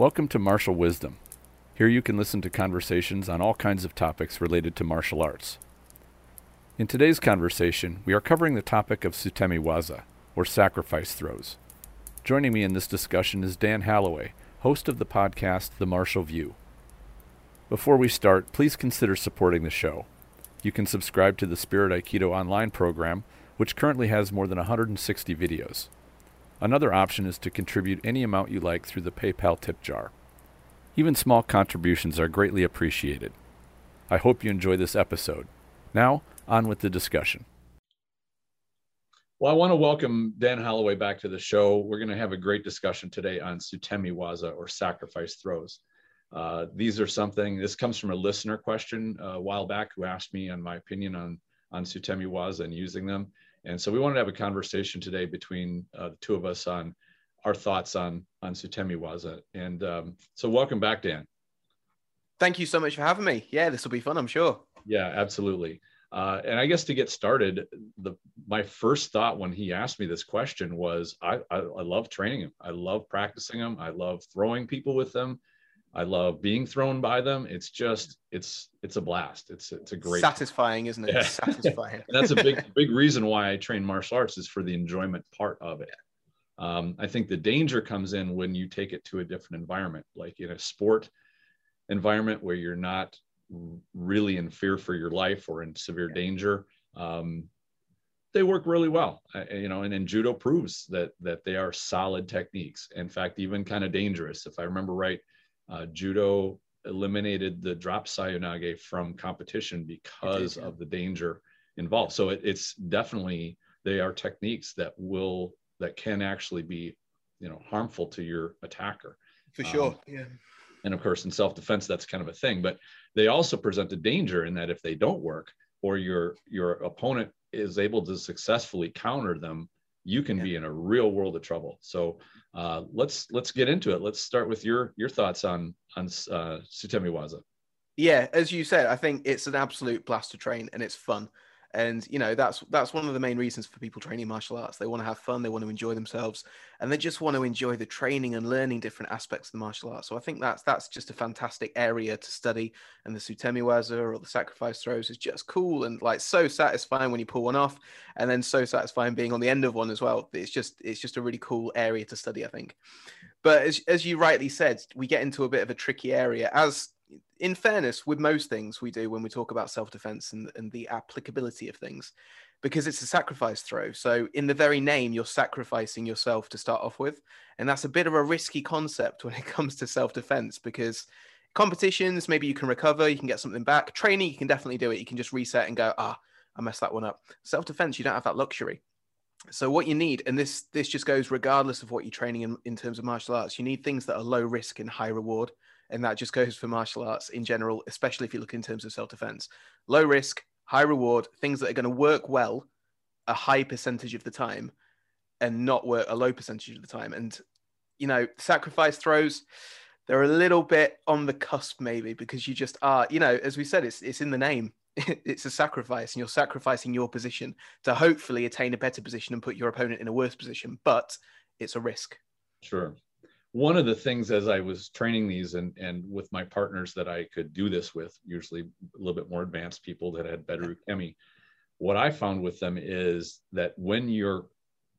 Welcome to Martial Wisdom. Here you can listen to conversations on all kinds of topics related to martial arts. In today's conversation, we are covering the topic of Sutemi Waza, or sacrifice throws. Joining me in this discussion is Dan Halloway, host of the podcast The Martial View. Before we start, please consider supporting the show. You can subscribe to the Spirit Aikido online program, which currently has more than 160 videos. Another option is to contribute any amount you like through the PayPal tip jar. Even small contributions are greatly appreciated. I hope you enjoy this episode. Now, on with the discussion. Well, I want to welcome Dan Holloway back to the show. We're going to have a great discussion today on Sutemi Waza or sacrifice throws. Uh, these are something, this comes from a listener question uh, a while back who asked me on my opinion on, on Sutemi Waza and using them. And so we wanted to have a conversation today between uh, the two of us on our thoughts on, on Sutemi Waza. And um, so welcome back, Dan. Thank you so much for having me. Yeah, this will be fun, I'm sure. Yeah, absolutely. Uh, and I guess to get started, the my first thought when he asked me this question was, I, I, I love training him. I love practicing them. I love throwing people with them. I love being thrown by them. It's just it's it's a blast. It's it's a great satisfying, isn't it? Yeah. Satisfying. that's a big big reason why I train martial arts is for the enjoyment part of it. Um, I think the danger comes in when you take it to a different environment, like in a sport environment where you're not really in fear for your life or in severe danger, um, they work really well. You know, and, and judo proves that that they are solid techniques. In fact, even kind of dangerous. If I remember right, uh, judo eliminated the drop Seoi-nage from competition because did, yeah. of the danger involved. So it, it's definitely they are techniques that will that can actually be you know harmful to your attacker. For sure. Um, yeah and of course in self-defense that's kind of a thing but they also present a danger in that if they don't work or your your opponent is able to successfully counter them you can yeah. be in a real world of trouble. So uh, let's let's get into it. Let's start with your your thoughts on on uh, sutemi waza. Yeah as you said i think it's an absolute blast to train and it's fun and you know that's that's one of the main reasons for people training martial arts. They want to have fun they want to enjoy themselves and they just want to enjoy the training and learning different aspects of the martial arts. So i think that's that's just a fantastic area to study and the sutemi waza or the sacrifice throws is just cool and like so satisfying when you pull one off and then so satisfying being on the end of one as well. It's just it's just a really cool area to study i think. But as, as you rightly said we get into a bit of a tricky area. As in fairness, with most things we do when we talk about self defense and, and the applicability of things, because it's a sacrifice throw. So, in the very name, you're sacrificing yourself to start off with. And that's a bit of a risky concept when it comes to self defense because competitions, maybe you can recover, you can get something back. Training, you can definitely do it. You can just reset and go, ah, I messed that one up. Self defense, you don't have that luxury. So what you need, and this this just goes regardless of what you're training in, in terms of martial arts, you need things that are low risk and high reward and that just goes for martial arts in general, especially if you look in terms of self defense. Low risk, high reward, things that are going to work well a high percentage of the time and not work a low percentage of the time. And, you know, sacrifice throws, they're a little bit on the cusp, maybe, because you just are, you know, as we said, it's, it's in the name. it's a sacrifice, and you're sacrificing your position to hopefully attain a better position and put your opponent in a worse position, but it's a risk. Sure one of the things as I was training these and, and with my partners that I could do this with, usually a little bit more advanced people that had better ukemi, what I found with them is that when your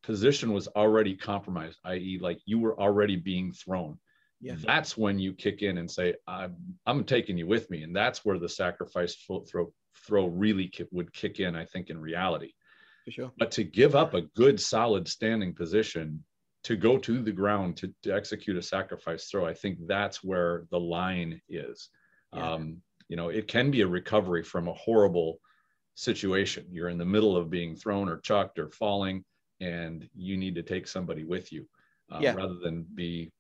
position was already compromised, i.e., like you were already being thrown, yeah. that's when you kick in and say, I'm, I'm taking you with me. And that's where the sacrifice throw, throw really would kick in, I think, in reality. For sure. But to give up a good, solid standing position to go to the ground to, to execute a sacrifice throw i think that's where the line is yeah. um, you know it can be a recovery from a horrible situation you're in the middle of being thrown or chucked or falling and you need to take somebody with you uh, yeah. rather than be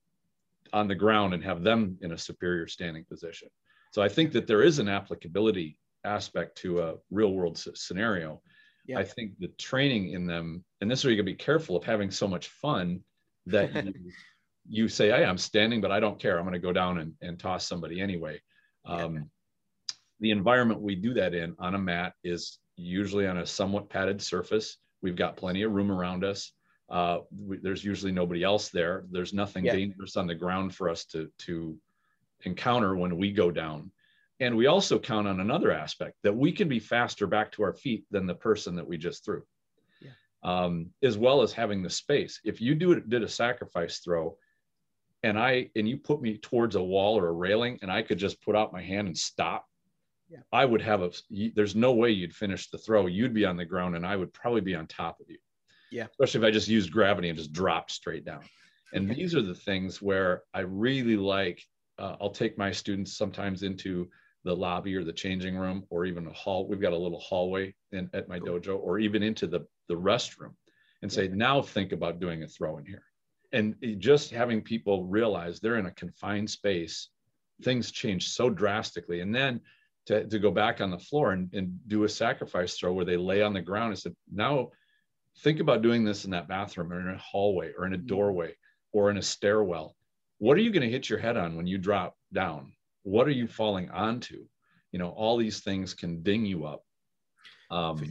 on the ground and have them in a superior standing position so i think that there is an applicability aspect to a real world scenario yeah. i think the training in them and this is where you got to be careful of having so much fun that you, you say, hey, I'm standing, but I don't care. I'm going to go down and, and toss somebody anyway. Um, yeah. The environment we do that in on a mat is usually on a somewhat padded surface. We've got plenty of room around us. Uh, we, there's usually nobody else there. There's nothing yeah. dangerous on the ground for us to to encounter when we go down. And we also count on another aspect that we can be faster back to our feet than the person that we just threw. Um, as well as having the space. If you do did a sacrifice throw, and I and you put me towards a wall or a railing, and I could just put out my hand and stop, yeah. I would have a. There's no way you'd finish the throw. You'd be on the ground, and I would probably be on top of you. Yeah. Especially if I just used gravity and just dropped straight down. And these are the things where I really like. Uh, I'll take my students sometimes into the lobby or the changing room or even a hall. We've got a little hallway in, at my cool. dojo or even into the, the restroom and say, now think about doing a throw in here. And just having people realize they're in a confined space, things change so drastically. And then to, to go back on the floor and, and do a sacrifice throw where they lay on the ground and said, now think about doing this in that bathroom or in a hallway or in a mm-hmm. doorway or in a stairwell. What are you going to hit your head on when you drop down? What are you falling onto? You know all these things can ding you up. Um,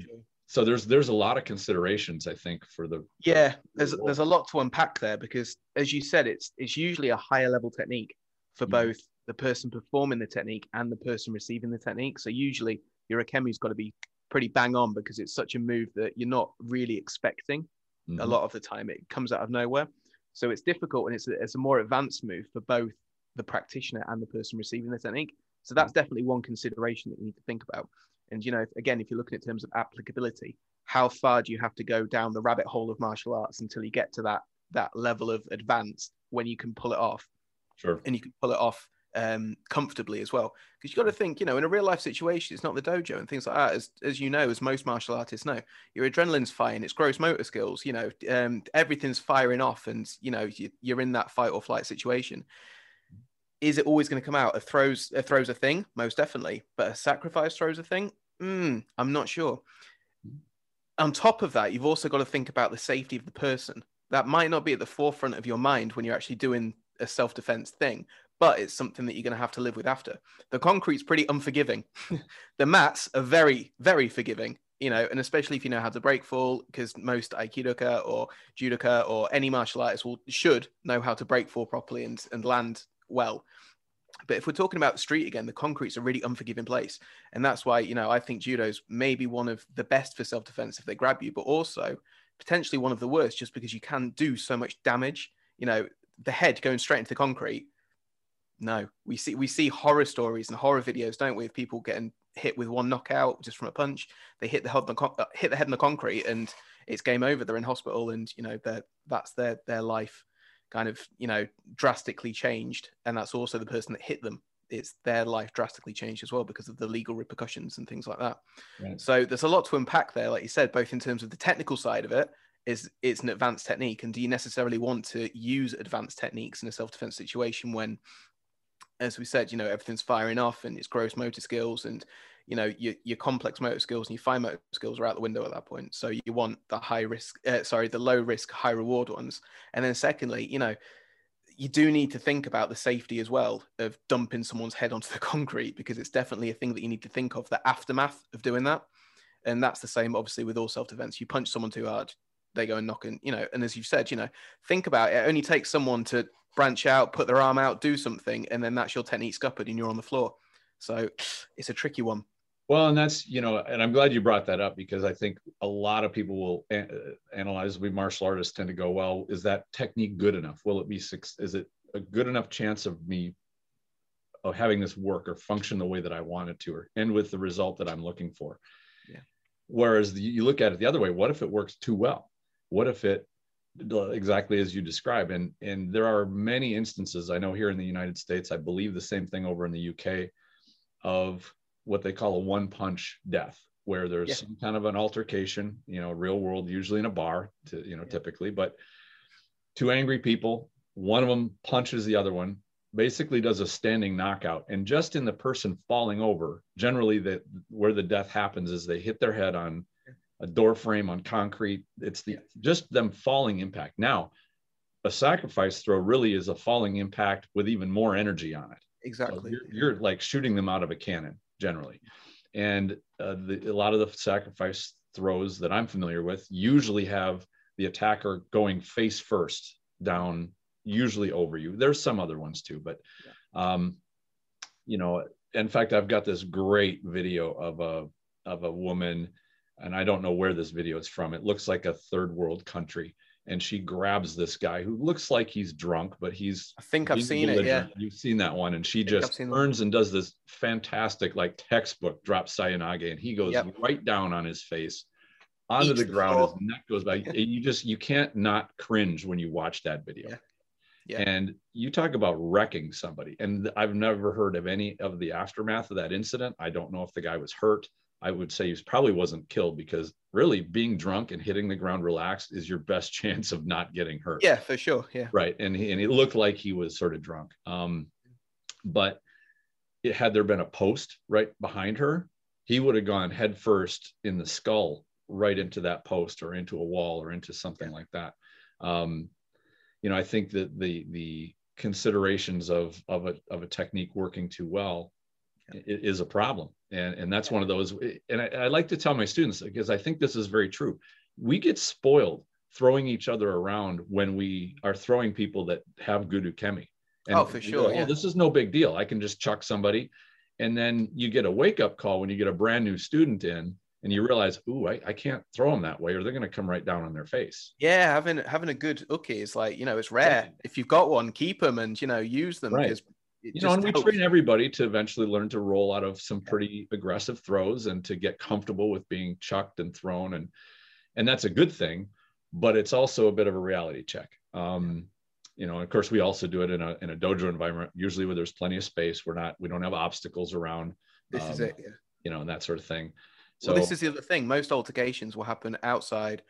so there's there's a lot of considerations i think for the yeah there's there's a lot to unpack there because as you said it's it's usually a higher level technique for mm-hmm. both the person performing the technique and the person receiving the technique. So usually your ukemi's got to be pretty bang on because it's such a move that you're not really expecting mm-hmm. a lot of the time. It comes out of nowhere. So it's difficult and it's a, it's a more advanced move for both the practitioner and the person receiving the technique. So that's definitely one consideration that you need to think about. And you know, again, if you're looking at terms of applicability, how far do you have to go down the rabbit hole of martial arts until you get to that that level of advanced when you can pull it off? Sure. And you can pull it off um, comfortably as well. Because you got to think, you know, in a real life situation, it's not the dojo and things like that. As as you know, as most martial artists know, your adrenaline's firing, it's gross motor skills. You know, um, everything's firing off, and you know you, you're in that fight or flight situation is it always going to come out? A throws a throws a thing, most definitely, but a sacrifice throws a thing. Mm, I'm not sure. On top of that, you've also got to think about the safety of the person. That might not be at the forefront of your mind when you're actually doing a self defense thing, but it's something that you're going to have to live with after. The concrete's pretty unforgiving. the mats are very, very forgiving, you know, and especially if you know how to break fall, because most aikidoka or judoka or any martial artist will should know how to break fall properly and, and land well. But if we're talking about the street again, the concrete's a really unforgiving place. And that's why, you know, I think judo's maybe one of the best for self defense if they grab you, but also potentially one of the worst just because you can do so much damage. You know, the head going straight into the concrete. No, we see we see horror stories and horror videos, don't we, of people getting hit with one knockout just from a punch. They hit the head on uh, hit the head in the concrete, and it's game over. They're in hospital, and you know, that's their their life kind of you know drastically changed. And that's also the person that hit them. It's their life drastically changed as well because of the legal repercussions and things like that. Right. so there's a lot to unpack there like you said both in terms of the technical side of it is it's an advanced technique. And do you necessarily want to use advanced techniques in a self-defense situation when as we said you know everything's firing off and it's gross motor skills and you know your, your complex motor skills and your fine motor skills are out the window at that point. So you want the high risk uh, sorry the low risk high reward ones. And then secondly you know you do need to think about the safety as well of dumping someone's head onto the concrete because it's definitely a thing that you need to think of the aftermath of doing that. And that's the same obviously with all self-defense. You punch someone too hard they go and knock and you know and as you've said you know think about it, it only takes someone to branch out put their arm out do something and then that's your technique scuppered and you're on the floor. So it's a tricky one well, and that's you know, and I'm glad you brought that up because I think a lot of people will a- analyze. We martial artists tend to go, well, is that technique good enough? Will it be six? Is it a good enough chance of me of having this work or function the way that I want it to, or end with the result that I'm looking for? Yeah. Whereas the, you look at it the other way. What if it works too well? What if it exactly as you describe? And and there are many instances I know here in the United States. I believe the same thing over in the UK of what they call a one punch death where there's yeah. some kind of an altercation you know real world usually in a bar to you know yeah. typically but two angry people one of them punches the other one basically does a standing knockout. And just in the person falling over generally that where the death happens is they hit their head on a door frame on concrete. It's the just them falling impact. Now a sacrifice throw really is a falling impact with even more energy on it. Exactly. so you're, you're like shooting them out of a cannon generally. And uh, the, a lot of the sacrifice throws that I'm familiar with usually have the attacker going face first down, usually over you. There's some other ones too, but um, you know, in fact, I've got this great video of a of a woman, and I don't know where this video is from. It looks like a third world country, and she grabs this guy who looks like he's drunk, but he's I think I've seen it. Yeah, you've seen that one, and she just turns and does this fantastic, like textbook drop Seoi-nage, and he goes yep. right down on his face onto the ground. His neck goes by. you just you can't not cringe when you watch that video. Yeah. Yeah. And you talk about wrecking somebody. And I've never heard of any of the aftermath of that incident. I don't know if the guy was hurt. I would say he probably wasn't killed because really being drunk and hitting the ground relaxed is your best chance of not getting hurt. Yeah, for sure. Yeah. Right. And he, and it looked like he was sort of drunk. Um, but it, had there been a post right behind her, he would have gone head first in the skull right into that post or into a wall or into something yeah. like that. Um, you know, I think that the the considerations of of a of a technique working too well yeah. is a problem, and and that's one of those. Eh, and I, I like to tell my students because I think this is very true. We get spoiled throwing each other around when we are throwing people that have good ukemi. And oh, for sure. Go, oh, yeah. this is no big deal. I can just chuck somebody. And then you get a wake up call when you get a brand new student in and you realize, ooh, I, I can't throw them that way, or they're going to come right down on their face. Yeah, having having a good uke is like you know it's rare. Right. If you've got one, keep them and you know use them. Right. You know, and we train everybody to eventually learn to roll out of some pretty aggressive throws and to get comfortable with being chucked and thrown, and and that's a good thing. But it's also a bit of a reality check. Um, you know, of course, we also do it in a in a dojo environment, usually where there's plenty of space. We're not we don't have obstacles around. This um, is it. Yeah. You know, and that sort of thing. So well, this is the other thing. Most altercations will happen outside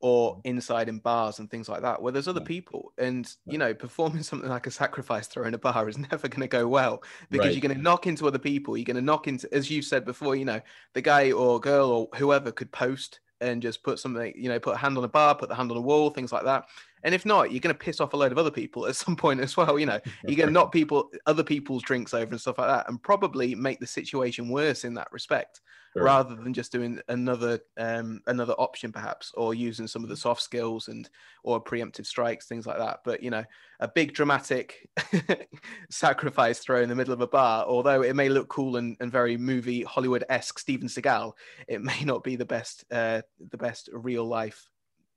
or mm. inside in bars and things like that, where there's other people. And you know, performing something like a sacrifice throw in a bar is never going to go well because right. you're going to knock into other people. You're going to knock into, as you've said before, you know, the guy or girl or whoever could post and just put something, you know, put a hand on a bar, put the hand on a wall, things like that. And if not, you're going to piss off a load of other people at some point as well. You know, you're going to knock people, other people's drinks over and stuff like that, and probably make the situation worse in that respect, sure. rather than just doing another um, another option perhaps, or using some of the soft skills and or preemptive strikes, things like that. But you know, a big dramatic sacrifice throw in the middle of a bar, although it may look cool and, and very movie Hollywood esque Steven Seagal, it may not be the best uh, the best real life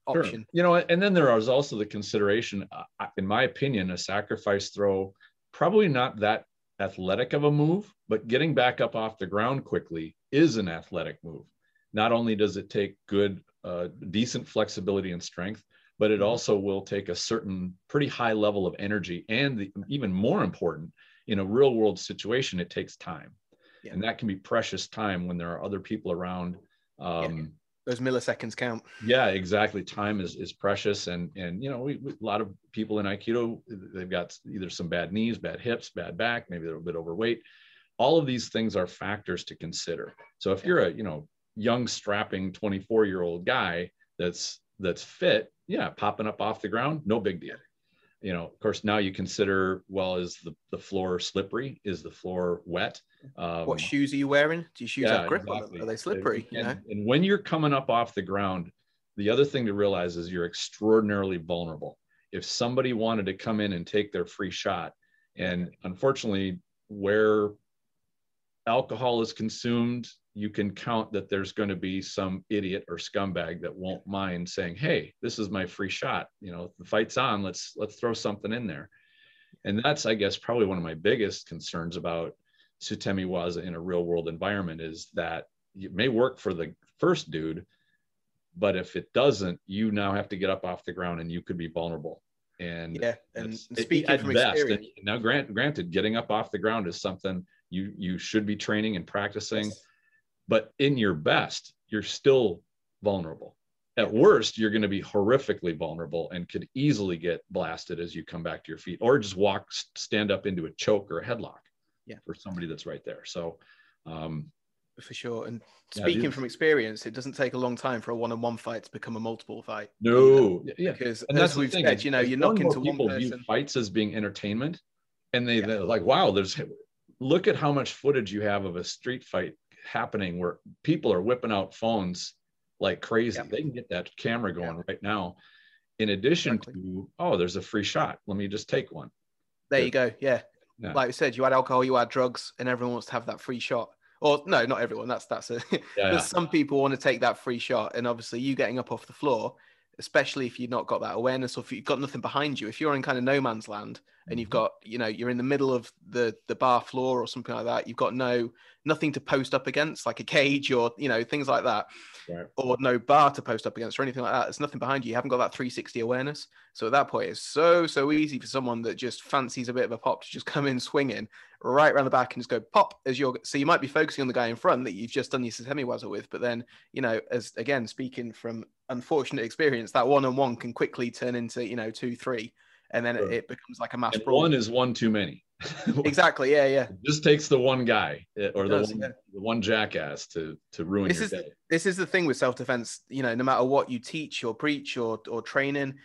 option. Sure. You know, and then there is also the consideration, uh, in my opinion, a sacrifice throw, probably not that athletic of a move, but getting back up off the ground quickly is an athletic move. Not only does it take good, uh, decent flexibility and strength, but it mm-hmm. also will take a certain pretty high level of energy. And the, even more important, in a real world situation, it takes time. Yeah. And that can be precious time when there are other people around. Um, those milliseconds count. Yeah exactly. Time is is precious. And and you know we, we, a lot of people in aikido they've got either some bad knees bad hips bad back maybe they're a bit overweight. All of these things are factors to consider. So if you're a you know young strapping 24 year old guy that's that's fit yeah popping up off the ground no big deal you know, of course, now you consider, well, is the, the floor slippery? Is the floor wet? Um, what shoes are you wearing? Do your shoes yeah, have grip exactly. on them? Are they slippery? And, and, and when you're coming up off the ground, the other thing to realize is you're extraordinarily vulnerable. If somebody wanted to come in and take their free shot, and unfortunately, where alcohol is consumed you can count that there's going to be some idiot or scumbag that won't mind saying hey this is my free shot. You know the fight's on. Let's let's throw something in there. And that's i guess probably one of my biggest concerns about sutemi waza in a real world environment is that it may work for the first dude but if it doesn't you now have to get up off the ground and you could be vulnerable. And yeah and speaking it, from best, experience. now grant, granted getting up off the ground is something you you should be training and practicing. Yes but in your best, you're still vulnerable. At worst, you're going to be horrifically vulnerable and could easily get blasted as you come back to your feet or just walk, stand up into a choke or a headlock yeah. for somebody that's right there. So, um, for sure. And speaking yeah, from experience, it doesn't take a long time for a one-on-one fight to become a multiple fight. No, yeah, because and that's we've said, you know, you're not into people one view fights as being entertainment, and they, yeah. they're like, wow, there's look at how much footage you have of a street fight happening where people are whipping out phones like crazy. Yeah. They can get that camera going yeah. right now. in addition exactly. to oh there's a free shot let me just take one there you go yeah. yeah. like I said you add alcohol you add drugs and everyone wants to have that free shot or no not everyone that's that's a yeah, yeah. some people want to take that free shot and obviously you getting up off the floor especially if you've not got that awareness or if you've got nothing behind you. If you're in kind of no man's land and you've mm-hmm. got, you know, you're in the middle of the the bar floor or something like that, you've got no nothing to post up against, like a cage or you know things like that, right. or no bar to post up against or anything like that. There's nothing behind you. You haven't got that 360 awareness. So at that point, it's so so easy for someone that just fancies a bit of a pop to just come in swinging right around the back and just go pop as you're. So you might be focusing on the guy in front that you've just done your sutemi waza with, but then you know, as again speaking from unfortunate experience, that one on one can quickly turn into you know two three, and then sure. it, becomes like a match. One is one too many. exactly. Yeah. Yeah. It just takes the one guy eh, or the, one, yeah. the one jackass to to ruin this your is, day. This is the thing with self defense. You know, no matter what you teach or preach or or training,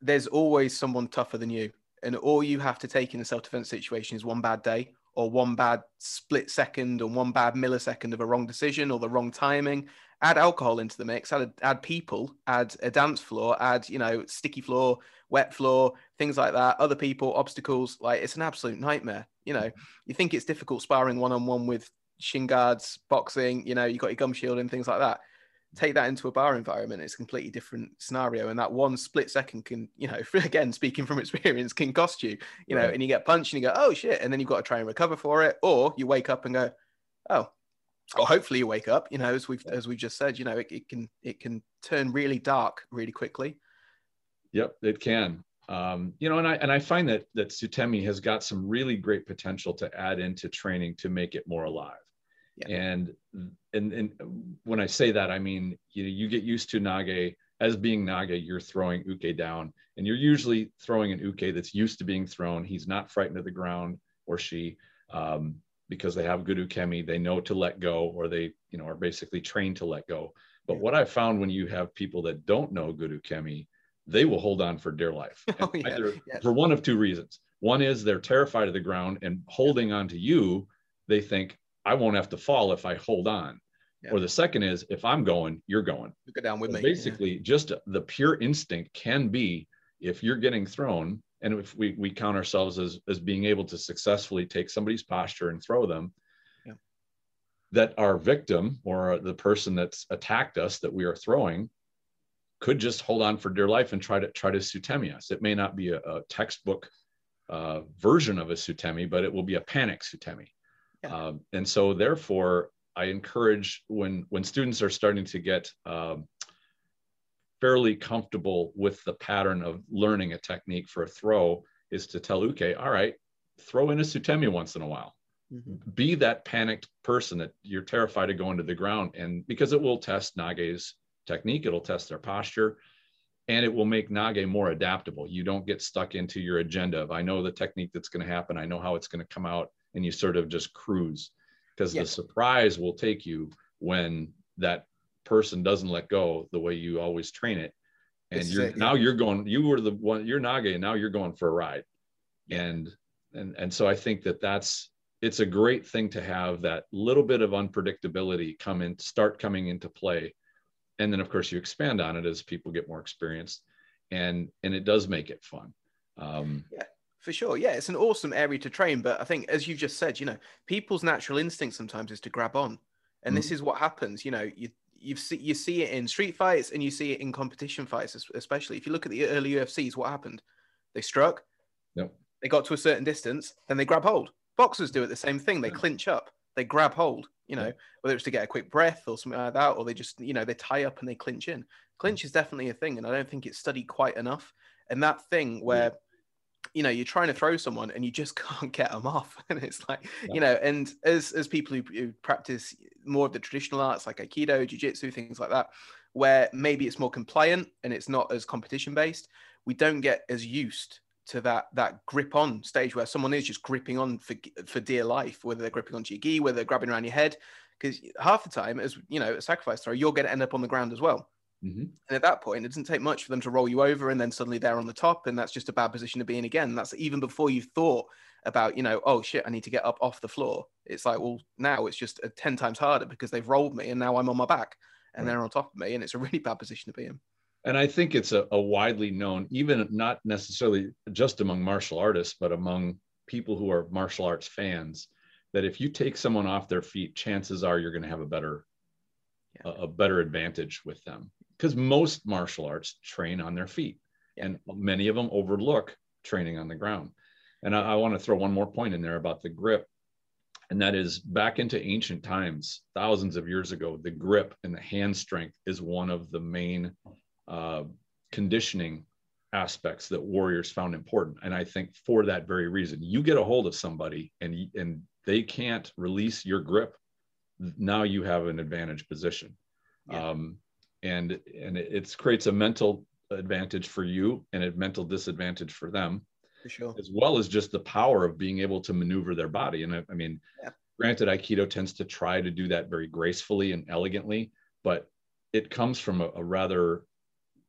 there's always someone tougher than you, and all you have to take in a self defense situation is one bad day or one bad split second or one bad millisecond of a wrong decision or the wrong timing add alcohol into the mix, add add people, add a dance floor, add you know sticky floor, wet floor, things like that. Other people, obstacles, like it's an absolute nightmare. You know, you think it's difficult sparring one on one with shin guards, boxing. You know, you got your gum shield and things like that. Take that into a bar environment, it's a completely different scenario. And that one split second can, you know, again, speaking from experience, can cost you, you know, right. and you get punched and you go, oh shit. And then you've got to try and recover for it. Or you wake up and go, oh, or hopefully you wake up you know as we've as we just said you know it, it can it can turn really dark really quickly. Yep it can. Um, you know and i and i find that that sutemi has got some really great potential to add into training to make it more alive. Yeah. and and and when i say that i mean you know you get used to nage as being nage you're throwing uke down and you're usually throwing an uke that's used to being thrown. He's not frightened of the ground or she. Um, because they have good ukemi, they know to let go, or they, you know, are basically trained to let go. But what I found when you have people that don't know good ukemi, they will hold on for dear life. Oh, yeah. either, yes. For one of two reasons. One is they're terrified of the ground and holding on to you, they think, I won't have to fall if I hold on. Yeah. Or the second is, if I'm going, you're going. You go down with so me. Basically, yeah. just the pure instinct can be if you're getting thrown, and if we, we count ourselves as, as being able to successfully take somebody's posture and throw them yeah. that our victim or the person that's attacked us that we are throwing could just hold on for dear life and try to try to sutemi us it may not be a, a textbook uh, version of a sutemi but it will be a panic sutemi yeah. um, and so therefore i encourage when when students are starting to get um, fairly comfortable with the pattern of learning a technique for a throw is to tell Uke, all right, throw in a Sutemi once in a while. Mm-hmm. Be that panicked person that you're terrified of going to the ground. And because it will test Nage's technique, it'll test their posture, and it will make Nage more adaptable. You don't get stuck into your agenda of, I know the technique that's going to happen, I know how it's going to come out, and you sort of just cruise because yes. the surprise will take you when that person doesn't let go the way you always train it. And it's you're now you're going you were the one you're nage and now you're going for a ride. And and and so i think that that's it's a great thing to have that little bit of unpredictability come in start coming into play. And then of course you expand on it as people get more experienced and and it does make it fun. Um yeah for sure. Yeah it's an awesome area to train. But i think as you just said you know people's natural instinct sometimes is to grab on. And mm-hmm. this is what happens you know you you see you see it in street fights and you see it in competition fights, especially if you look at the early UFCs. What happened? They struck. Yep. They got to a certain distance, then they grab hold. Boxers do it the same thing. They clinch up. They grab hold. You know, whether it's to get a quick breath or something like that, or they just you know they tie up and they clinch in. Clinch mm. is definitely a thing, and I don't think it's studied quite enough. And that thing where you know you're trying to throw someone and you just can't get them off and it's like yeah. you know and as as people who, who, practice more of the traditional arts like aikido jiu-jitsu things like that where maybe it's more compliant and it's not as competition based we don't get as used to that that grip on stage where someone is just gripping on for for dear life whether they're gripping onto your gi whether they're grabbing around your head because half the time as you know a sacrifice throw you're going to end up on the ground as well Mm-hmm. And at that point, it doesn't take much for them to roll you over, and then suddenly they're on the top, and that's just a bad position to be in again. That's even before you've thought about, you know, oh shit, I need to get up off the floor. It's like, well, now it's just a 10 times harder because they've rolled me, and now I'm on my back, and right. they're on top of me, and it's a really bad position to be in. And I think it's a, a widely known, even not necessarily just among martial artists, but among people who are martial arts fans, that if you take someone off their feet, chances are you're going to have a better yeah. a, a, better advantage with them because most martial arts train on their feet, yeah. and many of them overlook training on the ground. And I, I want to throw one more point in there about the grip and that is back into ancient times, thousands of years ago, the grip and the hand strength is one of the main uh, conditioning aspects that warriors found important. And I think for that very reason, you get a hold of somebody and and they can't release your grip. Now you have an advantage position, yeah. um, and and it, creates a mental advantage for you and a mental disadvantage for them sure. As well as just the power of being able to maneuver their body. And I, I mean, yeah. granted, Aikido tends to try to do that very gracefully and elegantly, but it comes from a, a rather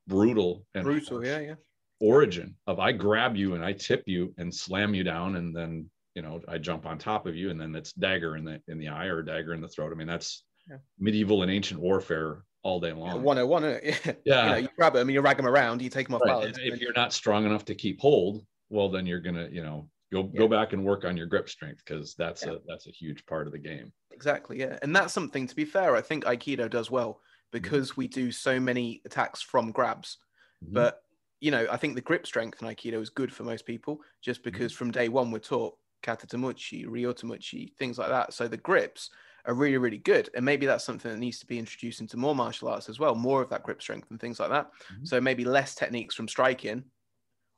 brutal and brutal, yeah, yeah. Origin of I grab you and I tip you and slam you down, and then you know I jump on top of you, and then it's dagger in the in the eye or dagger in the throat. I mean that's yeah. medieval and ancient warfare all day long. One oh one, yeah. yeah. You, know, you grab them, you rag them around, you take them off right. balance. If you're not strong enough to keep hold, well then you're gonna you know go yeah. go back and work on your grip strength because that's yeah. a that's a huge part of the game exactly yeah and that's something to be fair i think aikido does well mm-hmm. because mm-hmm. we do so many attacks from grabs mm-hmm. but you know i think the grip strength in aikido is good for most people just mm-hmm. because mm-hmm. from day one we're taught katate mochi ryote mochi things like that so the grips are really really good and maybe that's something that needs to be introduced into more martial arts as well more of that grip strength and things like that mm-hmm. so maybe less techniques from striking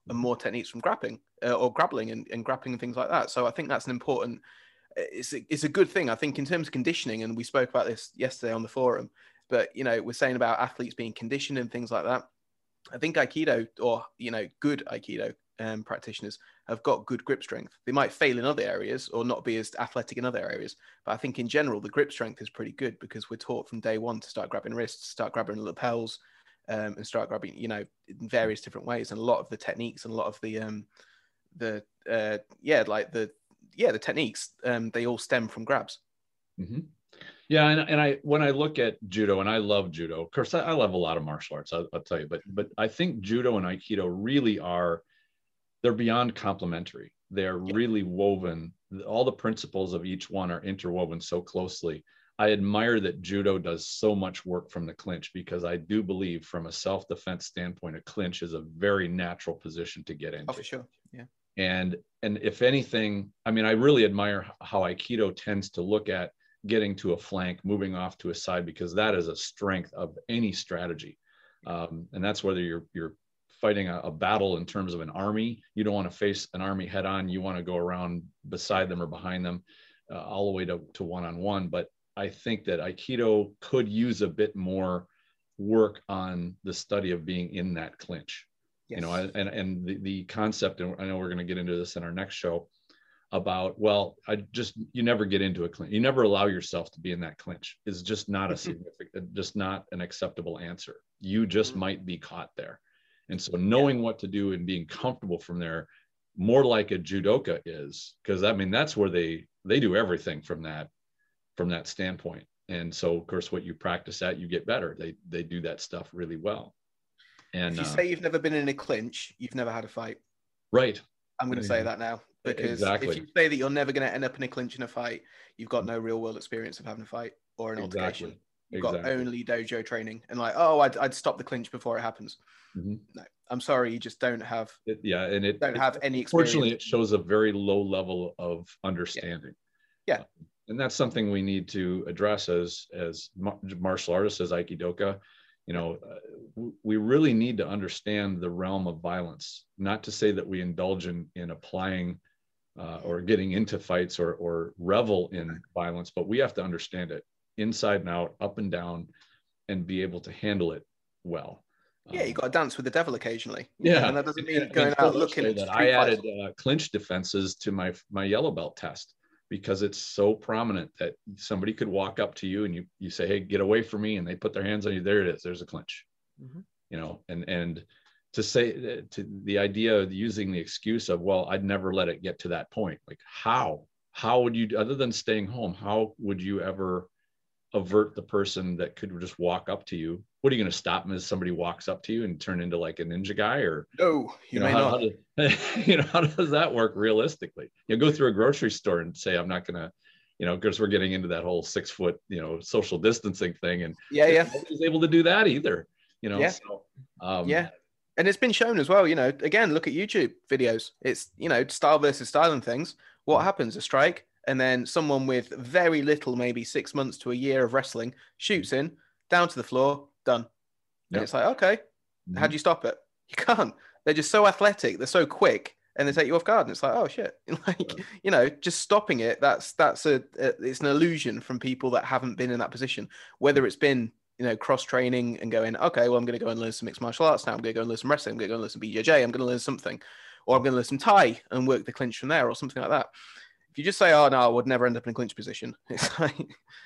and more techniques from grappling uh, or grappling and, and grappling and things like that. So I think that's an important. It's a, it's a good thing. I think in terms of conditioning, and we spoke about this yesterday on the forum. But you know, we're saying about athletes being conditioned and things like that. I think Aikido or you know, good Aikido um, practitioners have got good grip strength. They might fail in other areas or not be as athletic in other areas, but I think in general the grip strength is pretty good because we're taught from day one to start grabbing wrists, start grabbing lapels, um, and start grabbing, you know, in various different ways. And a lot of the techniques and a lot of the, um, the, uh, yeah, like the, yeah, the techniques, um, they all stem from grabs. Mm-hmm. Yeah, and, and I when I look at judo, and I love judo. Of course, I, I love a lot of martial arts. I'll, I'll, tell you, but but I think judo and aikido really are they're beyond complementary. They're yeah. really woven. All the principles of each one are interwoven so closely I admire that judo does so much work from the clinch because I do believe, from a self defense standpoint, a clinch is a very natural position to get into. Oh, for sure. Yeah. And and if anything, I mean, I really admire how Aikido tends to look at getting to a flank, moving off to a side, because that is a strength of any strategy. Um, and that's whether you're you're fighting a, a, battle in terms of an army. You don't want to face an army head on. You want to go around beside them or behind them, uh, all the way to to one on one. But I think that Aikido could use a bit more work on the study of being in that clinch. Yes. You know, and and the, the concept, and I know we're going to get into this in our next show about well, I just you never get into a clinch. You never allow yourself to be in that clinch. Is just not a significant, just not an acceptable answer. You just mm-hmm. might be caught there. And so knowing yeah. what to do and being comfortable from there, more like a judoka is, because I mean that's where they they do everything from that from that standpoint. And so, of course, what you practice at, you get better. They they do that stuff really well. And if you uh, say you've never been in a clinch, you've never had a fight. Right. I'm going to say that now because exactly. if you say that you're never going to end up in a clinch in a fight, you've got no real world experience of having a fight or an altercation. You've exactly. got only dojo training and like, oh, I'd, I'd stop the clinch before it happens. Mm-hmm. No, I'm sorry, you just don't have. It, yeah, and it don't it, have any. Experience. Fortunately, it shows a very low level of understanding. Yeah. yeah and that's something we need to address as as martial artists as aikidoka. You know uh, we really need to understand the realm of violence. Not to say that we indulge in in applying uh, or getting into fights or or revel in violence but we have to understand it inside and out up and down and be able to handle it well. Yeah, you got to dance with the devil occasionally. Yeah, and that doesn't mean going out looking. That I added uh, clinch defenses to my my yellow belt test because it's so prominent that somebody could walk up to you and you you say, "Hey, get away from me," and they put their hands on you. There it is. There's a clinch. Mm-hmm. You know, and and to say to the idea of using the excuse of, "Well, I'd never let it get to that point." Like how? How would you, other than staying home, how would you ever avert the person that could just walk up to you? What are you going to stop them as somebody walks up to you and turn into like a ninja guy or no you, you know may how, not. how does, you know how does that work realistically? You know, go through a grocery store and say i'm not going to you know because we're getting into that whole six foot you know social distancing thing and yeah yeah. nobody's able to do that either you know Yeah. so um yeah. And it's been shown as well you know again look at youtube videos. It's you know style versus style and things. What Mm. happens? A strike and then someone with very little maybe six months to a year of wrestling shoots in down to the floor done. Yeah. and it's like okay Mhm. how do you stop it? You can't. They're just so athletic they're so quick and they take you off guard and it's like oh shit. Like you know just stopping it that's that's a, a it's an illusion from people that haven't been in that position. Whether it's been you know cross training and going okay well i'm going to go and learn some mixed martial arts now i'm going to go and learn some wrestling i'm going to go and learn some bjj i'm going to learn something or i'm going to learn some thai and work the clinch from there or something like that if you just say oh no i would never end up in a clinch position it's like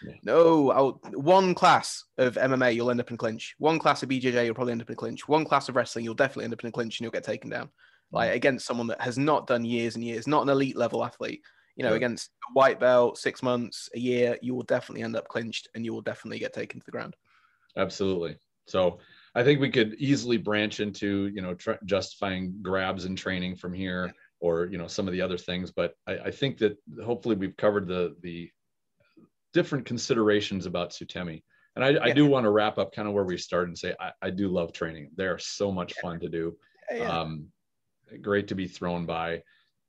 Yeah. no I'll, one class of mma you'll end up in clinch one class of bjj you'll probably end up in a clinch one class of wrestling you'll definitely end up in a clinch and you'll get taken down mm. like against someone that has not done years and years, not an elite level athlete. You know, Yeah. against a white belt, six months, a year, you will definitely end up clinched and you will definitely get taken to the ground. absolutely so i think we could easily branch into you know tr- justifying grabs and training from here or you know some of the other things but I, I think that hopefully we've covered the the different considerations about sutemi and i, I do want to wrap up kind of where we started and say I, I do love training they're so much fun to do Yeah, um, great to be thrown by.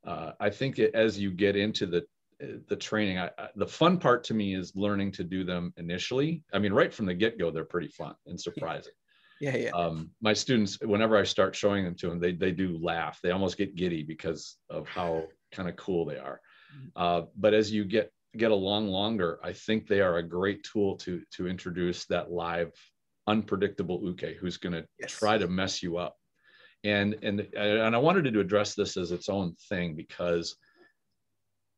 Uh, I think it, as you get into the the training, I, I, the fun part to me is learning to do them initially. I mean, right from the get go, they're pretty fun and surprising. Yeah, yeah. Um, my students, whenever I start showing them to them, they they do laugh. They almost get giddy because of how kind of cool they are. Uh, but as you get get along longer, I think they are a great tool to to introduce that live, unpredictable uke who's going to Yes. try to mess you up. And and and I wanted to address this as its own thing because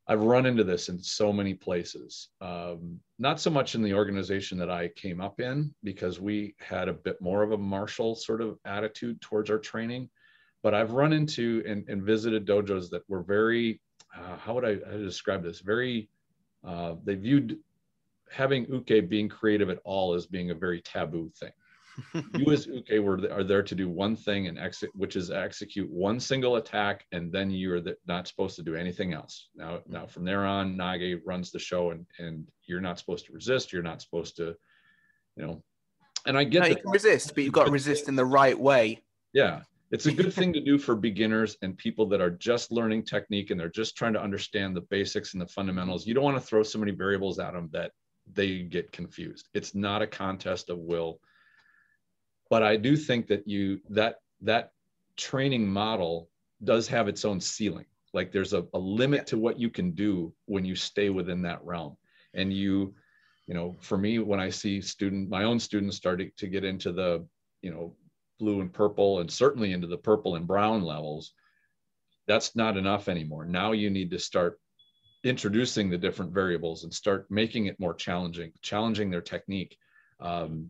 I've run into this in so many places. Um, not so much in the organization that I came up in, because we had a bit more of a martial sort of attitude towards our training. But I've run into and, and visited dojos that were very, uh, how would I, describe this? Very, uh, they viewed having uke being creative at all as being a very taboo thing you as uke were are there to do one thing and exit which is execute one single attack and then you're the, not supposed to do anything else. Now now from there on nage runs the show and and you're not supposed to resist you're not supposed to you know. And i get no, you can resist, but you've got to resist in the right way. yeah it's a good thing to do for beginners and people that are just learning technique and they're just trying to understand the basics and the fundamentals. You don't want to throw so many variables at them that they get confused. It's not a contest of will but i do think that you that that training model does have its own ceiling. Like there's a, a limit Yeah. to what you can do when you stay within that realm. And you you know for me when i see student my own students starting to get into the you know blue and purple and certainly into the purple and brown levels that's not enough anymore. Now you need to start introducing the different variables and start making it more challenging challenging their technique. Um,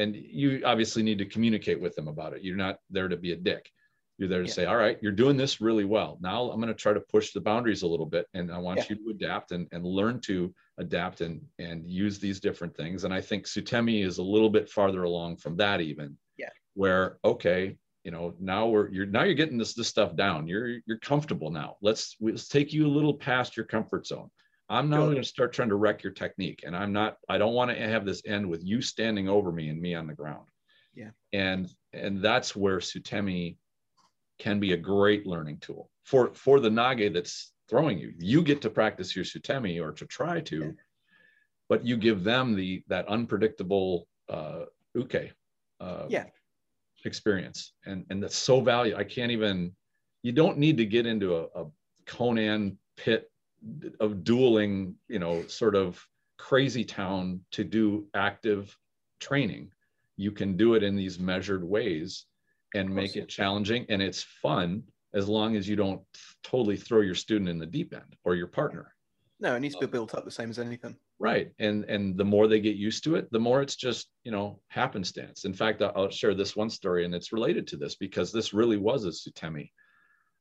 and you obviously need to communicate with them about it. You're not there to be a dick. You're there to Yeah. say all right you're doing this really well. Now i'm going to try to push the boundaries a little bit and i want Yeah. you to adapt and, and learn to adapt and and use these different things. And i think sutemi is a little bit farther along from that even Yeah. where okay you know now we're you're now you're getting this this stuff down. You're you're comfortable now. Let's let's take you a little past your comfort zone i'm not going to start trying to wreck your technique and i'm not i don't want to have this end with you standing over me and me on the ground Yeah. and and that's where sutemi can be a great learning tool for for the nage that's throwing you you get to practice your sutemi or to try to Yeah. but you give them the that unpredictable uh uke uh, Yeah. experience and and that's so valuable i can't even you don't need to get into a, a conan pit of dueling you know sort of crazy town to do active training. You can do it in these measured ways and make it challenging and it's fun as long as you don't totally throw your student in the deep end or your partner. No, it needs to be um, built up the same as anything. right and and the more they get used to it the more it's just you know happenstance. In fact i'll I'll share this one story and it's related to this because this really was a sutemi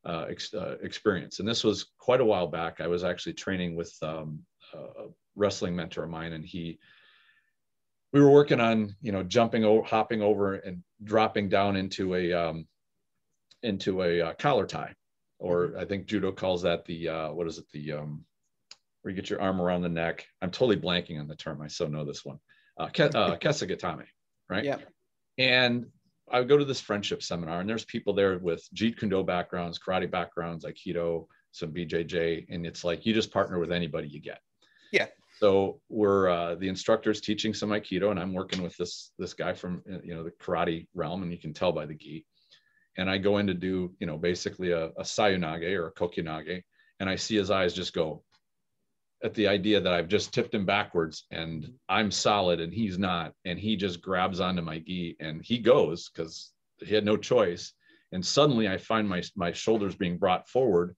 uh, ex, uh, experience. And this was quite a while back. I was actually training with um, a wrestling mentor of mine and he we were working on you know jumping over hopping over and dropping down into a um, into a uh, collar tie. Or mm-hmm. i think judo calls that the uh, what is it? The um, where you get your arm around the neck. I'm totally blanking on the term. I so know this one. Uh, ke- uh right? Yeah. And i go to this friendship seminar and there's people there with jeet kune do backgrounds karate backgrounds aikido some bjj and it's like you just partner with anybody you get. Yeah. So we're uh, the instructors teaching some aikido and i'm working with this this guy from uh, you know the karate realm and you can tell by the gi. And i go in to do you know basically a, a sayunage or a kokyunage and i see his eyes just go at the idea that i've just tipped him backwards and i'm solid and he's not and he just grabs onto my gi and he goes because he had no choice and suddenly i find my my shoulders being brought forward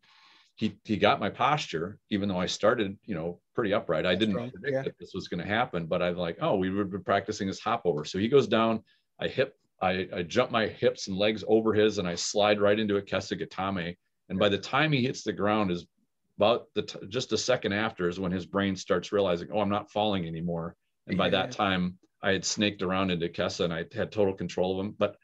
he he got my posture, even though I started, you know, pretty upright. I didn't right. predict yeah. that this was going to happen, but I'm like, oh, we would be practicing this hop over. So he goes down, I hip, I, I jump my hips and legs over his, and I slide right into a kesa kesagatame. And by the time he hits the ground, is about the t- just a second after is when his brain starts realizing, oh, I'm not falling anymore. And by yeah. that time, I had snaked around into Kesa and I had total control of him. But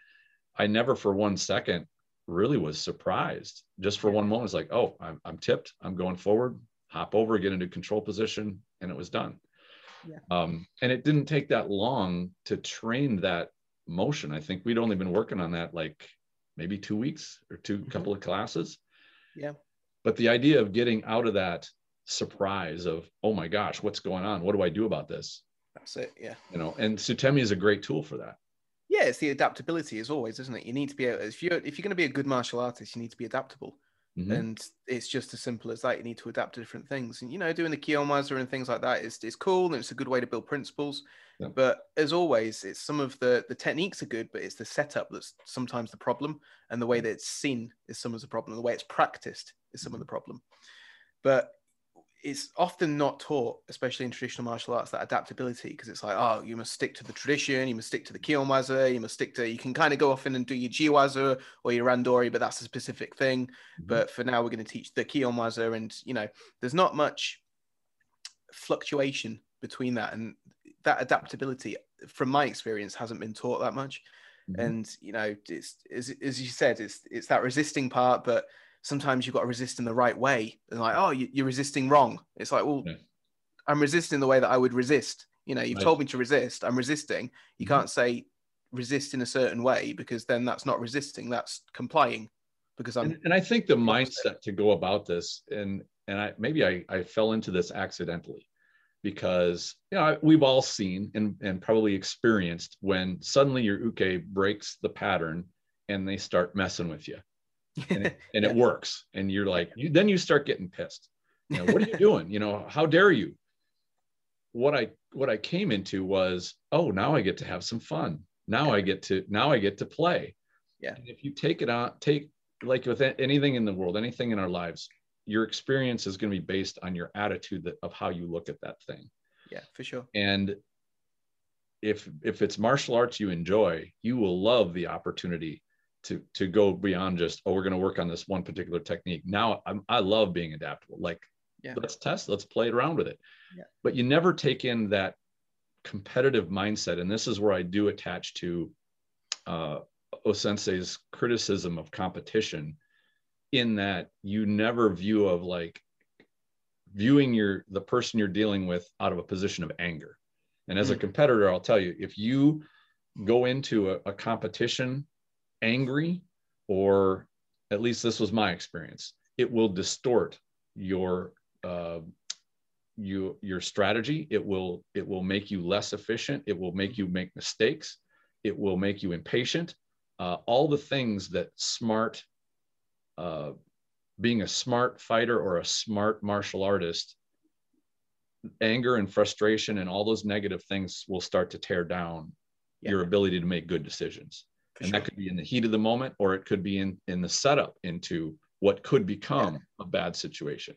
I never for one second really was surprised just for one moment. It's like, oh, I'm, I'm tipped. I'm going forward, hop over, get into control position, and it was done. Yeah. Um, and it didn't take that long to train that motion. I think we'd only been working on that like maybe two weeks or 2 mm-hmm. couple of classes. Yeah. But the idea of getting out of that surprise of, oh my gosh, what's going on? What do I do about this? That's it. Yeah. You know, and Sutemi is a great tool for that yeah, it's the adaptability as always, isn't it? You need to be able, if you're if you're going to be a good martial artist, you need to be adaptable. Mm-hmm. And it's just as simple as that. You need to adapt to different things. And you know, doing the Kihon waza and things like that is is cool and it's a good way to build principles. Yeah. But as always, it's some of the the techniques are good, but it's the setup that's sometimes the problem, and the way that it's seen is some of the problem. The way it's practiced is some of the problem. But it's often not taught, especially in traditional martial arts, that adaptability because it's like, oh, you must stick to the tradition, you must stick to the kihon waza, you must stick to. You can kind of go off in and do your jiyu waza or your randori, but that's a specific thing. Mm-hmm. But for now, we're going to teach the kihon waza, and you know, there's not much fluctuation between that, and that adaptability, from my experience, hasn't been taught that much. Mm-hmm. And you know, it's as, as you said, it's it's that resisting part, but sometimes you've got to resist in the right way. And like, oh, you, are resisting wrong. It's like, well, yeah. I'm resisting the way that I would resist. You know, you've right. told me to resist. I'm resisting. You mm-hmm. can't say resist in a certain way because then that's not resisting. That's complying. Because I'm. And, and I think the mindset to go about this, and and I maybe I, I fell into this accidentally because you know we've all seen and, and probably experienced when suddenly your uke breaks the pattern and they start messing with you and, it, and it works. And you're like you, then you start getting pissed. You know, what are you doing? You know how dare you? What i what i came into was oh now i get to have some fun. Now i get to now i get to play. Yeah. And if you take it out take like with anything in the world anything in our lives your experience is going to be based on your attitude that, of how you look at that thing. Yeah for sure. And if if it's martial arts you enjoy you will love the opportunity to to go beyond just oh we're going to work on this one particular technique now I'm, i love being adaptable like yeah. let's test let's play around with it yeah. but you never take in that competitive mindset and this is where i do attach to uh osensei's criticism of competition in that you never view of like viewing your the person you're dealing with out of a position of anger and as mm-hmm. a mm. competitor i'll tell you if you go into a, a competition angry, or at least this was my experience, it will distort your uh, you your strategy. It will it will make you less efficient. It will make you make mistakes. It will make you impatient. Uh, all the things that smart, uh, being a smart fighter or a smart martial artist, anger and frustration and all those negative things will start to tear down yeah. your ability to make good decisions and sure. that could be in the heat of the moment or it could be in in the setup into what could become yeah. a bad situation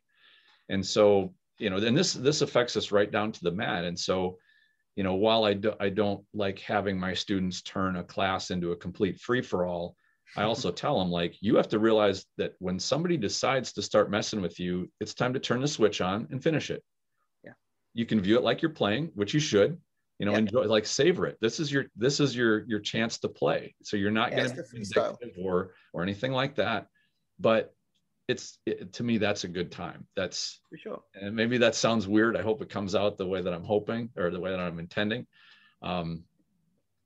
and so you know then this this affects us right down to the mat and so you know while i, do, I don't like having my students turn a class into a complete free for all i also tell them like you have to realize that when somebody decides to start messing with you it's time to turn the switch on and finish it yeah you can view it like you're playing which you should you know Yeah. enjoy like savor it. This is your this is your your chance to play. So you're not Yeah, going to be or or anything like that. But it's it, to me that's a good time. That's For sure. and maybe that sounds weird. I hope it comes out the way that i'm hoping or the way that i'm intending. Um,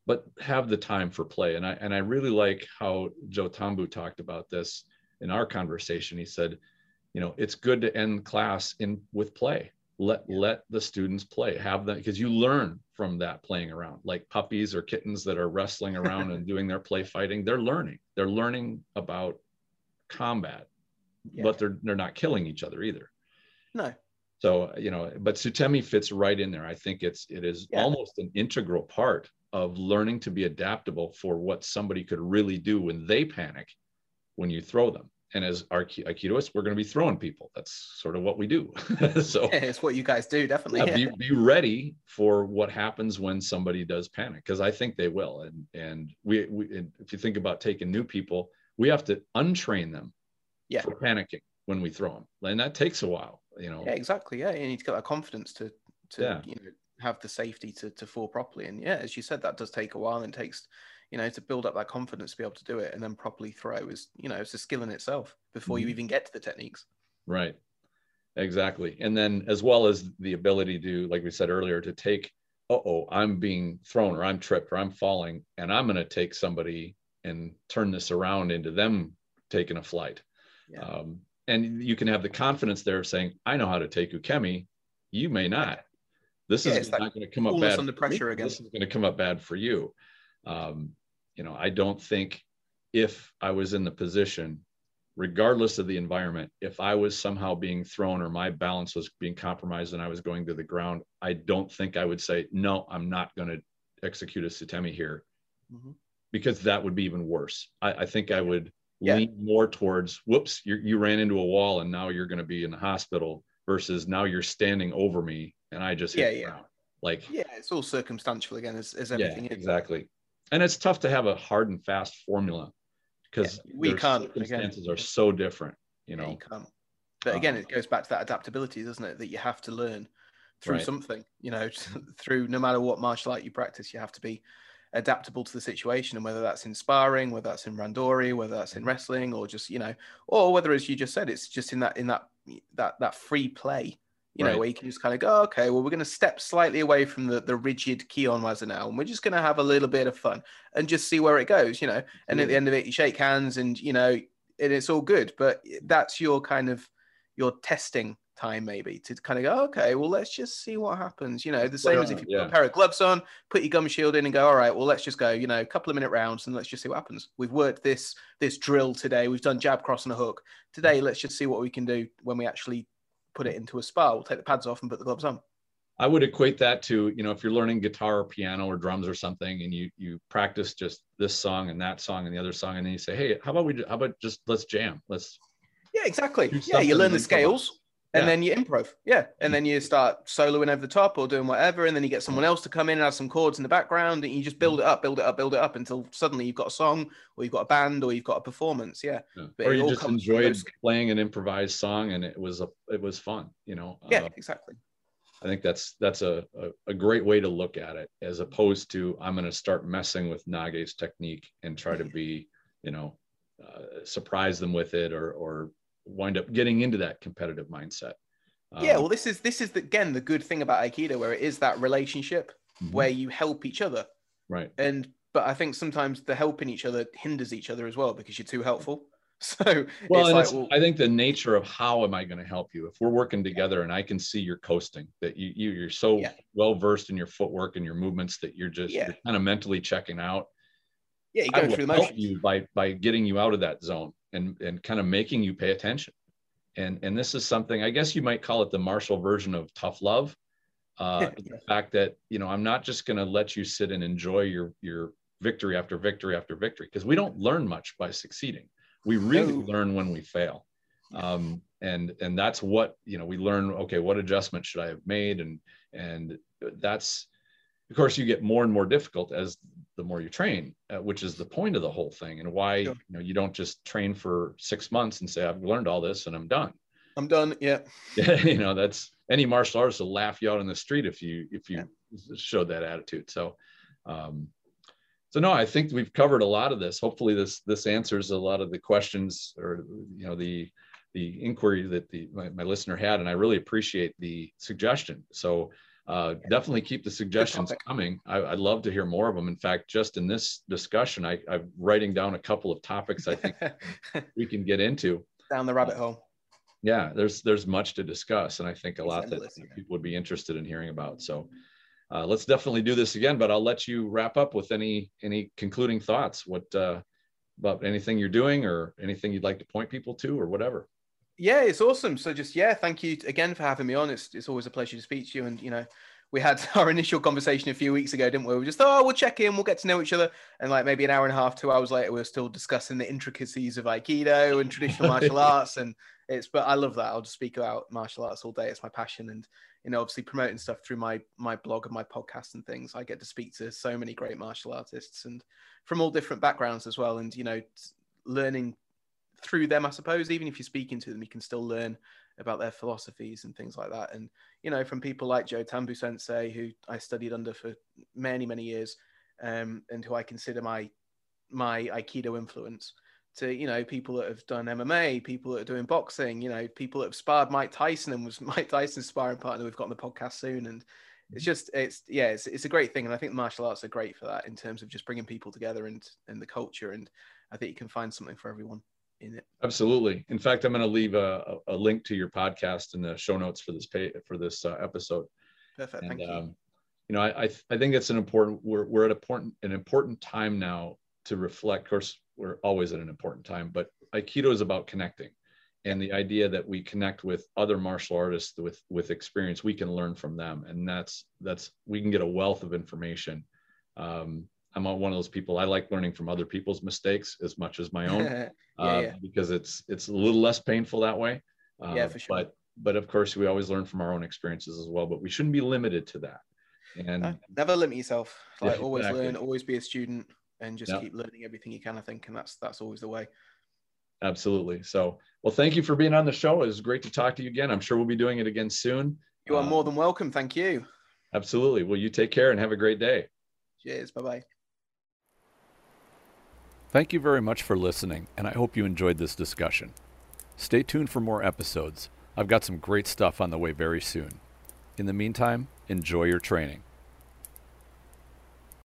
but have the time for play. And i and i really like how joe thambu talked about this in our conversation. He said you know it's good to end class in with play. Let let the students play. Have them because you learn from that playing around like puppies or kittens that are wrestling around and doing their play fighting they're learning they're learning about combat Yeah. but they're they're not killing each other either No. so you know but sutemi fits right in there i think it's it is Yeah. almost an integral part of learning to be adaptable for what somebody could really do when they panic when you throw them and as Aiki- aikidoists we're going to be throwing people that's sort of what we do so it's what you guys do, definitely. yeah, Yeah. be, be ready for what happens when somebody does panic because i think they will and and we, we and if you think about taking new people we have to untrain them Yeah. for panicking when we throw them and that takes a while you know Yeah, exactly. Yeah, you need to get that confidence to to Yeah. you know have the safety to to fall properly. And yeah, as you said, that does take a while and it takes you know to build up that confidence to be able to do it and then properly throw is you know it's a skill in itself before you Mhm. even get to the techniques. Right. Exactly. And then as well as the ability to, like we said earlier, to take, uh-oh, I'm being thrown or I'm tripped or I'm falling, and I'm going to take somebody and turn this around into them taking a flight. Yeah. Um, and you can have the confidence there of saying, I know how to take ukemi. You may not. This Yeah, is not going to come up bad. under pressure again. This is going to come up bad for you. Um, you know, I don't think if I was in the position regardless of the environment, if I was somehow being thrown or my balance was being compromised and I was going to the ground, I don't think I would say, no, I'm not going to execute a Sutemi here Mhm. because that would be even worse. I, I think I would Yeah. lean more towards, whoops, you you ran into a wall and now you're going to be in the hospital versus now you're standing over me and I just hit Yeah, the yeah. ground. Like, Yeah, it's all circumstantial again, as, as yeah, everything is. exactly. And it's tough to have a hard and fast formula because Yeah, we can't, again. circumstances are so different, you Yeah, know. you can't. But again, Um, it goes back to that adaptability, doesn't it? That you have to learn through Right. something. You know, through no matter what martial art you practice, you have to be adaptable to the situation, and whether that's in sparring, whether that's in randori, whether that's in wrestling, or just you know, or whether as you just said, it's just in that in that that that free play. You know, Right. where you can just kind of go, okay, well, we're going to step slightly away from the, the rigid Kihon Waza now, and we're just going to have a little bit of fun and just see where it goes, you know. And at the mm. end of it, you shake hands, and you know, and it's all good. But that's your kind of your testing time, maybe to kind of go, okay, well, let's just see what happens. You know, the same as if you put a pair of gloves on, put your gum shield in, and go, all right, well, let's just go. You know, a couple of minute rounds, and let's just see what happens. We've worked this this drill today. We've done jab, cross, and a hook. Mm. Today, let's just see what we can do when we actually put it into a spa. We'll take the pads off and put the gloves on. I would equate that to, you know, if you're learning guitar or piano or drums or something and you you practice just this song and that song and the other song and then you say, "Hey, how about we how about just let's jam. Let's Yeah, exactly. Yeah, you learn the scales and Yeah. then you improv. Yeah. And then you start soloing over the top or doing whatever. And then you get someone else to come in and have some chords in the background and you just build it up, build it up, build it up until suddenly you've got a song or you've got a band or you've got a performance. Yeah. Yeah. But or it you all just enjoyed those- playing an improvised song and it was a it was fun, you know. Yeah, Uh, exactly. I think that's that's a, a, a great way to look at it as opposed to I'm going to start messing with Nage's technique and try to be, you know, uh, surprise them with it or or wind up getting into that competitive mindset. yeah. Um, Well, this is, this is the, again, the good thing about Aikido where it is that relationship mhm, where you help each other. right. And, but I think sometimes the helping each other hinders each other as well because you're too helpful. So Well, it's like, well, I think the nature of how am I going to help you? If we're working together and I can see you're coasting, that you, you you're so Yeah. well versed in your footwork and your movements that you're just Yeah. you're kind of mentally checking out. yeah, you're I will through the help motions. you by by getting you out of that zone and and kind of making you pay attention. And and this is something I guess you might call it the martial version of tough love. Uh. The fact that you know I'm not just going to let you sit and enjoy your your victory after victory after victory because we don't learn much by succeeding. We really No. learn when we fail. Um, and and that's what you know we learn. Okay, what adjustment should I have made? And and that's of course you get more and more difficult as the more you train, uh, which is the point of the whole thing, and why Sure. you know you don't just train for six months and say I've learned all this and I'm done. I'm done. Yeah. you know that's any martial artist will laugh you out in the street if you if you yeah. showed that attitude. So, um, so no, I think we've covered a lot of this. Hopefully, this this answers a lot of the questions or you know the the inquiry that the my, my listener had, and I really appreciate the suggestion. So uh, definitely keep the suggestions coming. I, would love to hear more of them. In fact, just in this discussion, I, I'm writing down a couple of topics I think we can get into. Down the rabbit hole. Yeah, there's there's much to discuss, and I think a lot that people would be interested in hearing about. So uh, let's definitely do this again. But I'll let you wrap up with any any concluding thoughts. What uh, about anything you're doing, or anything you'd like to point people to, or whatever. Yeah, it's awesome. So just yeah, thank you again for having me on. It's it's always a pleasure to speak to you. And you know, we had our initial conversation a few weeks ago, didn't we? We just thought, oh, we'll check in, we'll get to know each other, and like maybe an hour and a half, two hours later, we are still discussing the intricacies of Aikido and traditional martial arts. And it's but I love that. I'll just speak about martial arts all day. It's my passion, and you know, obviously promoting stuff through my my blog and my podcast and things. I get to speak to so many great martial artists and from all different backgrounds as well, and you know, learning through them, I suppose. Even if you're speaking to them, you can still learn about their philosophies and things like that. And you know, from people like Joe Thambu Sensei, who I studied under for many many years, um, and who I consider my my Aikido influence. To you know, people that have done MMA, people that are doing boxing, you know, people that have sparred Mike Tyson and was Mike Tyson's sparring partner. We've got on the podcast soon, and it's just it's yeah, it's it's a great thing, and I think martial arts are great for that in terms of just bringing people together and and the culture, and I think you can find something for everyone in it. Absolutely. In fact, I'm going to leave a, a, link to your podcast in the show notes for this pay, for this uh, episode. Perfect. And, Thank you. Um, you know, I, I, I think it's an important. We're we're at a important an important time now to reflect. Of course, we're always at an important time, but Aikido is about connecting, and the idea that we connect with other martial artists with with experience, we can learn from them, and that's that's we can get a wealth of information. Um, I'm one of those people. I like learning from other people's mistakes as much as my own, yeah, uh, yeah. because it's it's a little less painful that way. Uh, yeah, for sure. But but of course, we always learn from our own experiences as well. But we shouldn't be limited to that. And uh, never limit yourself. Like yeah, always exactly. learn, always be a student, and just keep learning everything you can. I think, and that's that's always the way. Absolutely. So, well, thank you for being on the show. It was great to talk to you again. I'm sure we'll be doing it again soon. You are uh, more than welcome. Thank you. Absolutely. Well, you take care and have a great day. Cheers. Bye bye. Thank you very much for listening, and I hope you enjoyed this discussion. Stay tuned for more episodes. I've got some great stuff on the way very soon. In the meantime, enjoy your training.